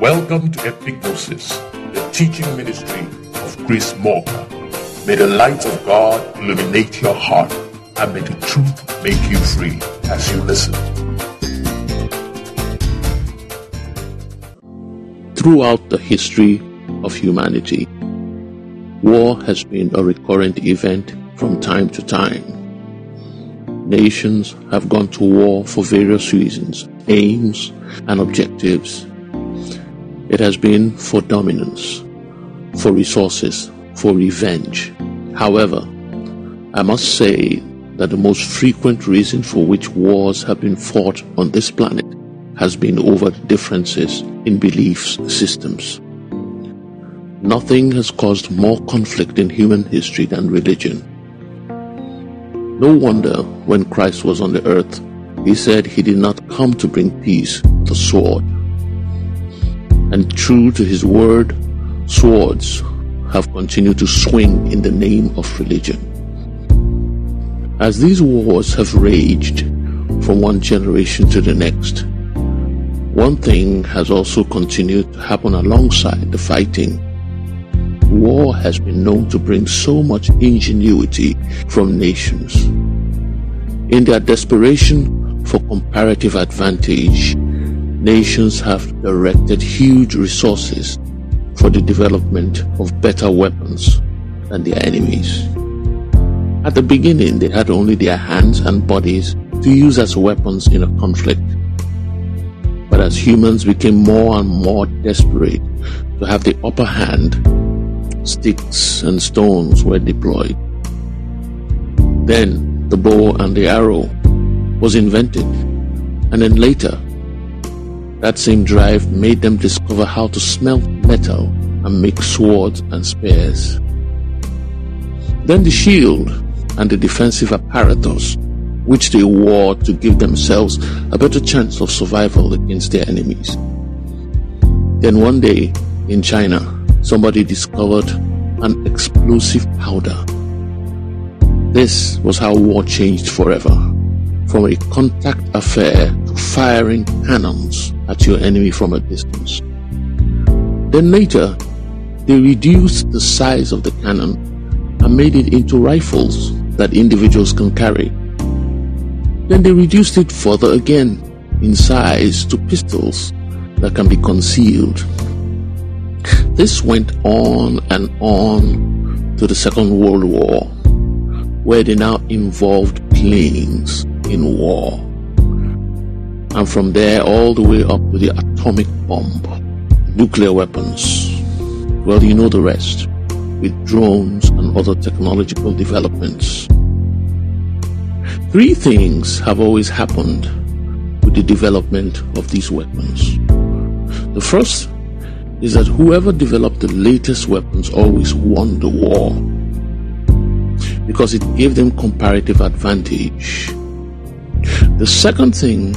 Welcome to Epignosis, the teaching ministry of Chris Morgan. May the light of God illuminate your heart and may the truth make you free as you listen. Throughout the history of humanity, war has been a recurrent event from time to time. Nations have gone to war for various reasons, aims, and objectives it has been for dominance, for resources, for revenge. However, I must say that the most frequent reason for which wars have been fought on this planet has been over differences in belief systems. Nothing has caused more conflict in human history than religion. No wonder when Christ was on the earth, he said he did not come to bring peace, a sword and true to his word, swords have continued to swing in the name of religion. As these wars have raged from one generation to the next, one thing has also continued to happen alongside the fighting. War has been known to bring so much ingenuity from nations. In their desperation for comparative advantage, nations have directed huge resources for the development of better weapons than their enemies. At the beginning, they had only their hands and bodies to use as weapons in a conflict. But as humans became more and more desperate to have the upper hand, sticks and stones were deployed. Then the bow and the arrow was invented, and then later that same drive made them discover how to smelt metal and make swords and spears. Then the shield and the defensive apparatus which they wore to give themselves a better chance of survival against their enemies. Then one day in China, somebody discovered an explosive powder. This was how war changed forever from a contact affair to firing cannons at your enemy from a distance. Then later, they reduced the size of the cannon and made it into rifles that individuals can carry. Then they reduced it further again in size to pistols that can be concealed. This went on and on to the Second World War, where they now involved planes in war. And from there all the way up to the atomic bomb, nuclear weapons. Well, you know the rest, with drones and other technological developments. Three things have always happened with the development of these weapons. The first is that whoever developed the latest weapons always won the war because it gave them comparative advantage the second thing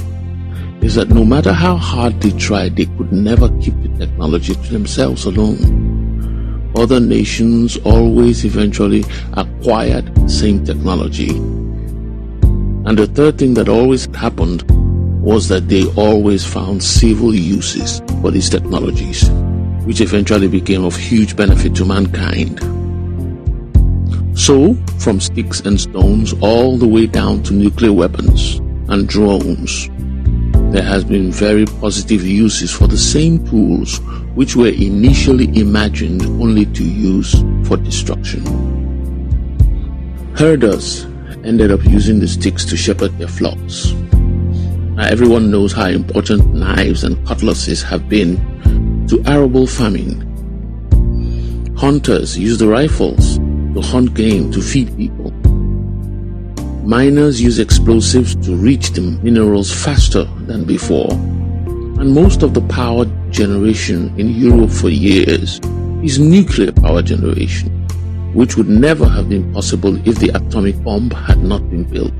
is that no matter how hard they tried, they could never keep the technology to themselves alone. Other nations always eventually acquired the same technology. And the third thing that always happened was that they always found civil uses for these technologies, which eventually became of huge benefit to mankind. So, from sticks and stones all the way down to nuclear weapons and drones, there has been very positive uses for the same tools which were initially imagined only to use for destruction. Herders ended up using the sticks to shepherd their flocks. Now everyone knows how important knives and cutlasses have been to arable farming. Hunters use the rifles to hunt game to feed people. Miners use explosives to reach the minerals faster than before. And most of the power generation in Europe for years is nuclear power generation, which would never have been possible if the atomic bomb had not been built.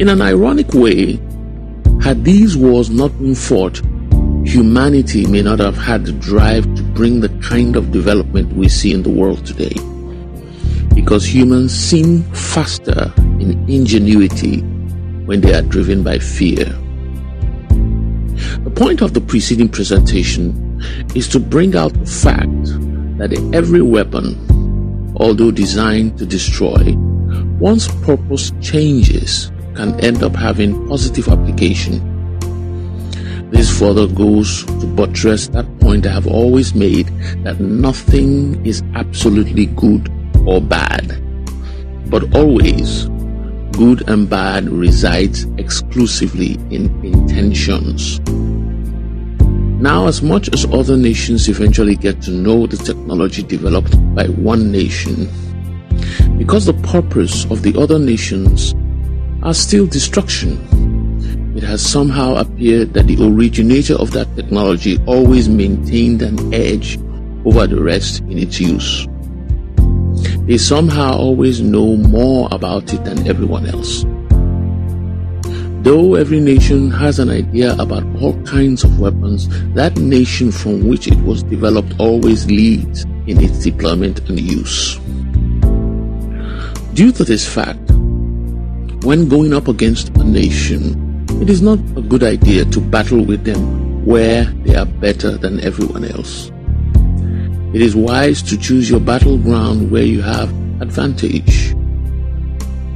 In an ironic way, had these wars not been fought, humanity may not have had the drive to bring the kind of development we see in the world today. Because humans seem faster in ingenuity when they are driven by fear. The point of the preceding presentation is to bring out the fact that every weapon, although designed to destroy, once purpose changes, can end up having positive application. This further goes to buttress that point I have always made that nothing is absolutely good or bad, but always good and bad resides exclusively in intentions. Now, as much as other nations eventually get to know the technology developed by one nation, because the purpose of the other nations are still destruction, it has somehow appeared that the originator of that technology always maintained an edge over the rest in its use. They somehow always know more about it than everyone else. Though every nation has an idea about all kinds of weapons, that nation from which it was developed always leads in its deployment and use. Due to this fact, when going up against a nation, it is not a good idea to battle with them where they are better than everyone else. It is wise to choose your battleground where you have advantage.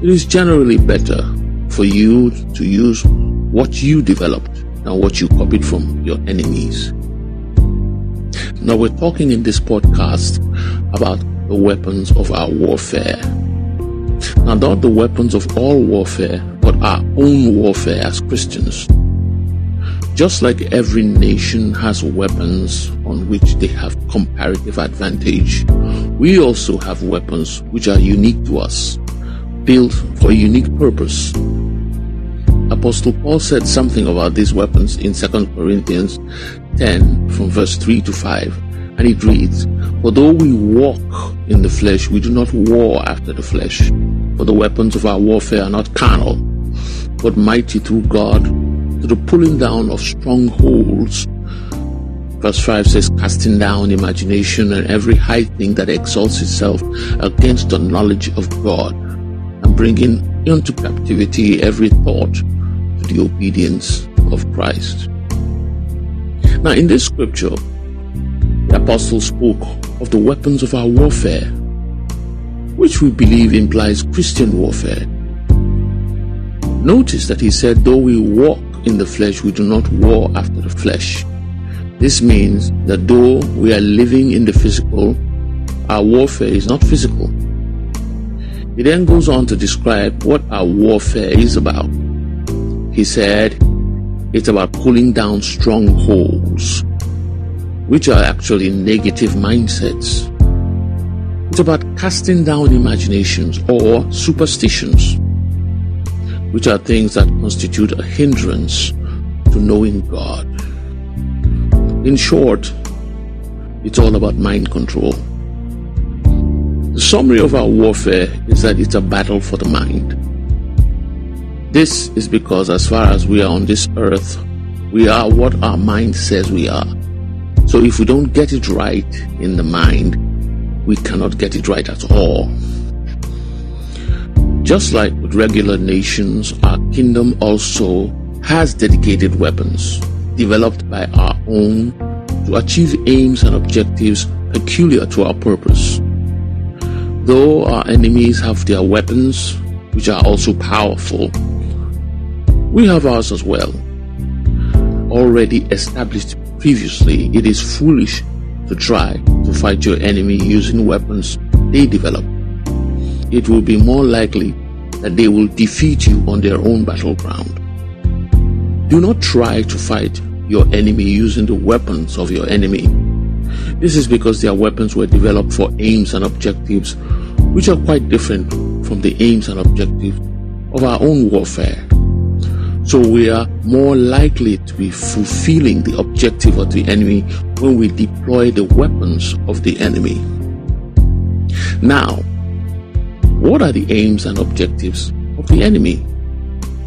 It is generally better for you to use what you developed than what you copied from your enemies. Now we're talking in this podcast about the weapons of our warfare. Now not the weapons of all warfare, but our own warfare as Christians. Just like every nation has weapons on which they have comparative advantage, we also have weapons which are unique to us, built for a unique purpose. Apostle Paul said something about these weapons in 2 Corinthians 10 from verse 3 to 5, and it reads, For though we walk in the flesh, we do not war after the flesh, for the weapons of our warfare are not carnal, but mighty through God the pulling down of strongholds. Verse 5 says, casting down imagination and every high thing that exalts itself against the knowledge of God, and bringing into captivity every thought to the obedience of Christ. Now, in this scripture, the apostle spoke of the weapons of our warfare, which we believe implies Christian warfare. Notice that he said, though we walk in the flesh, we do not war after the flesh. This means that though we are living in the physical, our warfare is not physical. He then goes on to describe what our warfare is about. He said, it's about pulling down strongholds, which are actually negative mindsets. It's about casting down imaginations or superstitions which are things that constitute a hindrance to knowing God. In short, it's all about mind control. The summary of our warfare is that it's a battle for the mind. This is because, as far as we are on this earth, we are what our mind says we are. So if we don't get it right in the mind, we cannot get it right at all. Just like with regular nations, our kingdom also has dedicated weapons developed by our own to achieve aims and objectives peculiar to our purpose. Though our enemies have their weapons, which are also powerful, we have ours as well. Already established previously, it is foolish to try to fight your enemy using weapons they develop it will be more likely that they will defeat you on their own battleground. Do not try to fight your enemy using the weapons of your enemy. This is because their weapons were developed for aims and objectives which are quite different from the aims and objectives of our own warfare. So we are more likely to be fulfilling the objective of the enemy when we deploy the weapons of the enemy. Now, what are the aims and objectives of the enemy?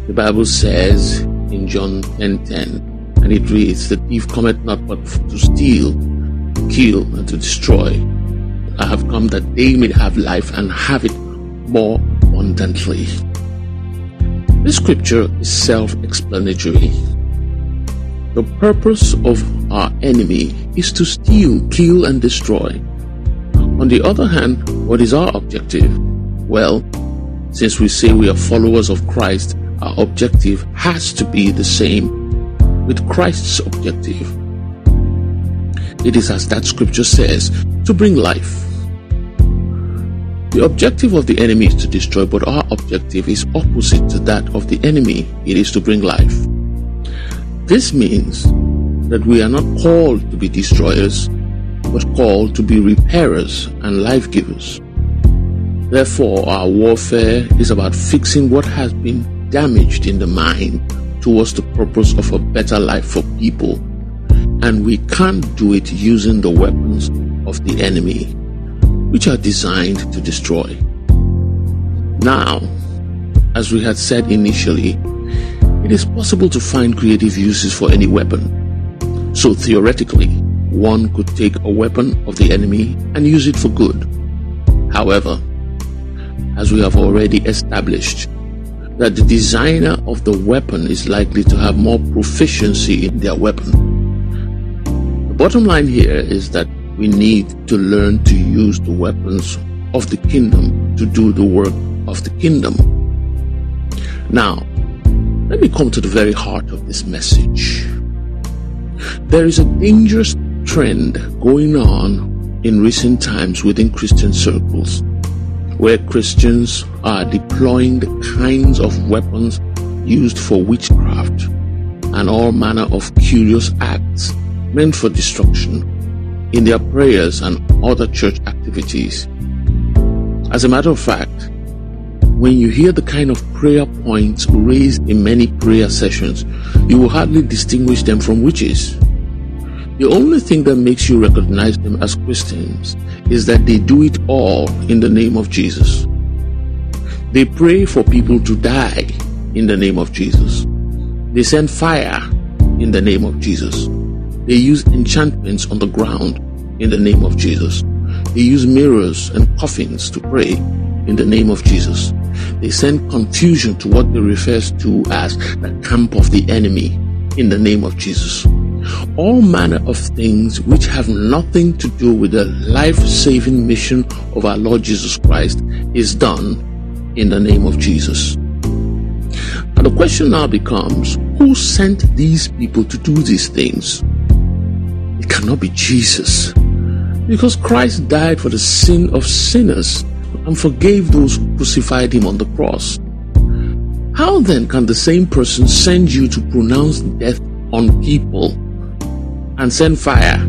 The Bible says in John 10:10, 10, 10, and it reads, "The thief cometh not but to steal, kill, and to destroy. I have come that they may have life and have it more abundantly." This scripture is self-explanatory. The purpose of our enemy is to steal, kill, and destroy. On the other hand, what is our objective? Well, since we say we are followers of Christ, our objective has to be the same with Christ's objective. It is as that scripture says, to bring life. The objective of the enemy is to destroy, but our objective is opposite to that of the enemy. It is to bring life. This means that we are not called to be destroyers, but called to be repairers and life givers. Therefore, our warfare is about fixing what has been damaged in the mind towards the purpose of a better life for people. And we can't do it using the weapons of the enemy, which are designed to destroy. Now, as we had said initially, it is possible to find creative uses for any weapon. So theoretically, one could take a weapon of the enemy and use it for good. However, as we have already established, that the designer of the weapon is likely to have more proficiency in their weapon. The bottom line here is that we need to learn to use the weapons of the kingdom to do the work of the kingdom. Now, let me come to the very heart of this message. There is a dangerous trend going on in recent times within Christian circles where Christians are deploying the kinds of weapons used for witchcraft and all manner of curious acts meant for destruction in their prayers and other church activities. As a matter of fact, when you hear the kind of prayer points raised in many prayer sessions, you will hardly distinguish them from witches. The only thing that makes you recognize them as Christians is that they do it all in the name of Jesus. They pray for people to die in the name of Jesus. They send fire in the name of Jesus. They use enchantments on the ground in the name of Jesus. They use mirrors and coffins to pray in the name of Jesus. They send confusion to what they refer to as the camp of the enemy in the name of Jesus all manner of things which have nothing to do with the life saving mission of our Lord Jesus Christ is done in the name of Jesus. And the question now becomes who sent these people to do these things? It cannot be Jesus. Because Christ died for the sin of sinners and forgave those who crucified him on the cross. How then can the same person send you to pronounce death on people and send fire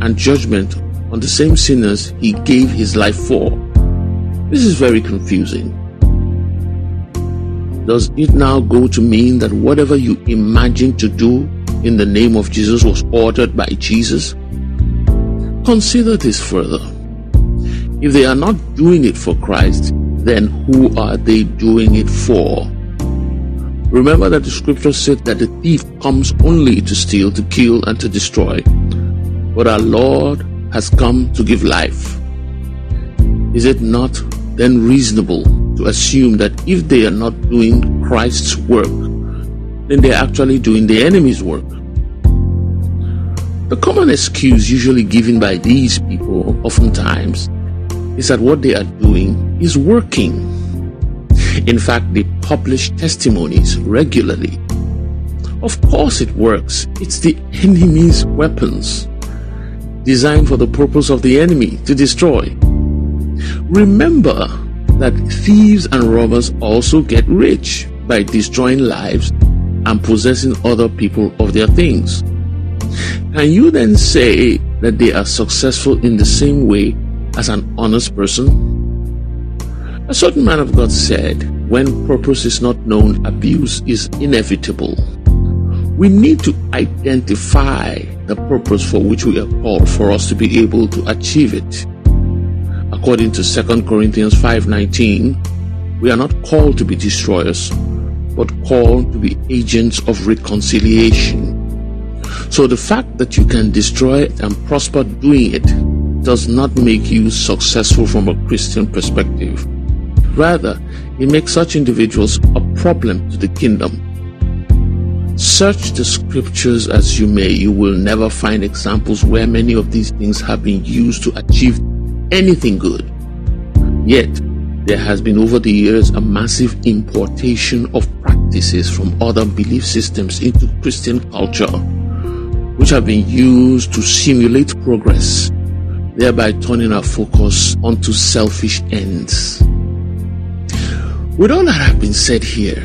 and judgment on the same sinners he gave his life for. This is very confusing. Does it now go to mean that whatever you imagine to do in the name of Jesus was ordered by Jesus? Consider this further. If they are not doing it for Christ, then who are they doing it for? Remember that the scripture said that the thief comes only to steal, to kill, and to destroy. But our Lord has come to give life. Is it not then reasonable to assume that if they are not doing Christ's work, then they are actually doing the enemy's work? The common excuse usually given by these people oftentimes is that what they are doing is working. In fact, they publish testimonies regularly. Of course, it works. It's the enemy's weapons, designed for the purpose of the enemy to destroy. Remember that thieves and robbers also get rich by destroying lives and possessing other people of their things. Can you then say that they are successful in the same way as an honest person? A certain man of God said, When purpose is not known, abuse is inevitable. We need to identify the purpose for which we are called for us to be able to achieve it. According to 2 Corinthians 5:19, we are not called to be destroyers, but called to be agents of reconciliation. So the fact that you can destroy and prosper doing it does not make you successful from a Christian perspective. Rather, it makes such individuals a problem to the kingdom. Search the scriptures as you may, you will never find examples where many of these things have been used to achieve anything good. Yet, there has been over the years a massive importation of practices from other belief systems into Christian culture, which have been used to simulate progress, thereby turning our focus onto selfish ends. With all that has been said here,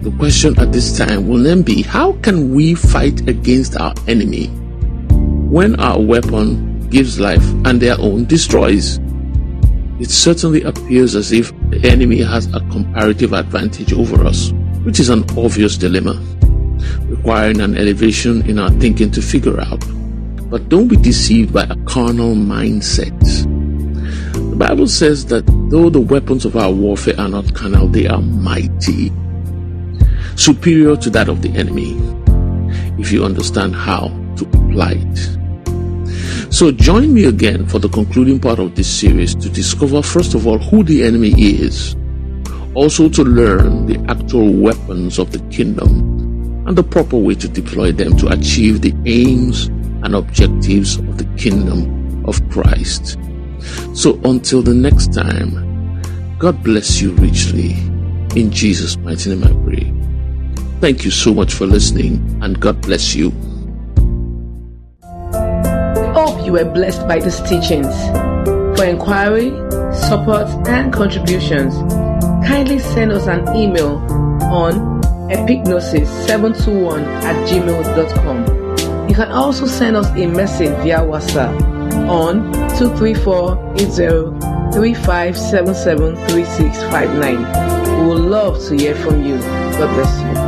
the question at this time will then be how can we fight against our enemy when our weapon gives life and their own destroys? It certainly appears as if the enemy has a comparative advantage over us, which is an obvious dilemma, requiring an elevation in our thinking to figure out. But don't be deceived by a carnal mindset. The Bible says that though the weapons of our warfare are not carnal, they are mighty, superior to that of the enemy, if you understand how to apply it. So join me again for the concluding part of this series to discover, first of all, who the enemy is, also to learn the actual weapons of the kingdom and the proper way to deploy them to achieve the aims and objectives of the kingdom of Christ. So until the next time, God bless you richly. In Jesus' mighty name I pray. Thank you so much for listening and God bless you. Hope you were blessed by these teachings. For inquiry, support, and contributions, kindly send us an email on epignosis721 at gmail.com. You can also send us a message via WhatsApp on 234-80-3577-3659. We would love to hear from you. God bless you.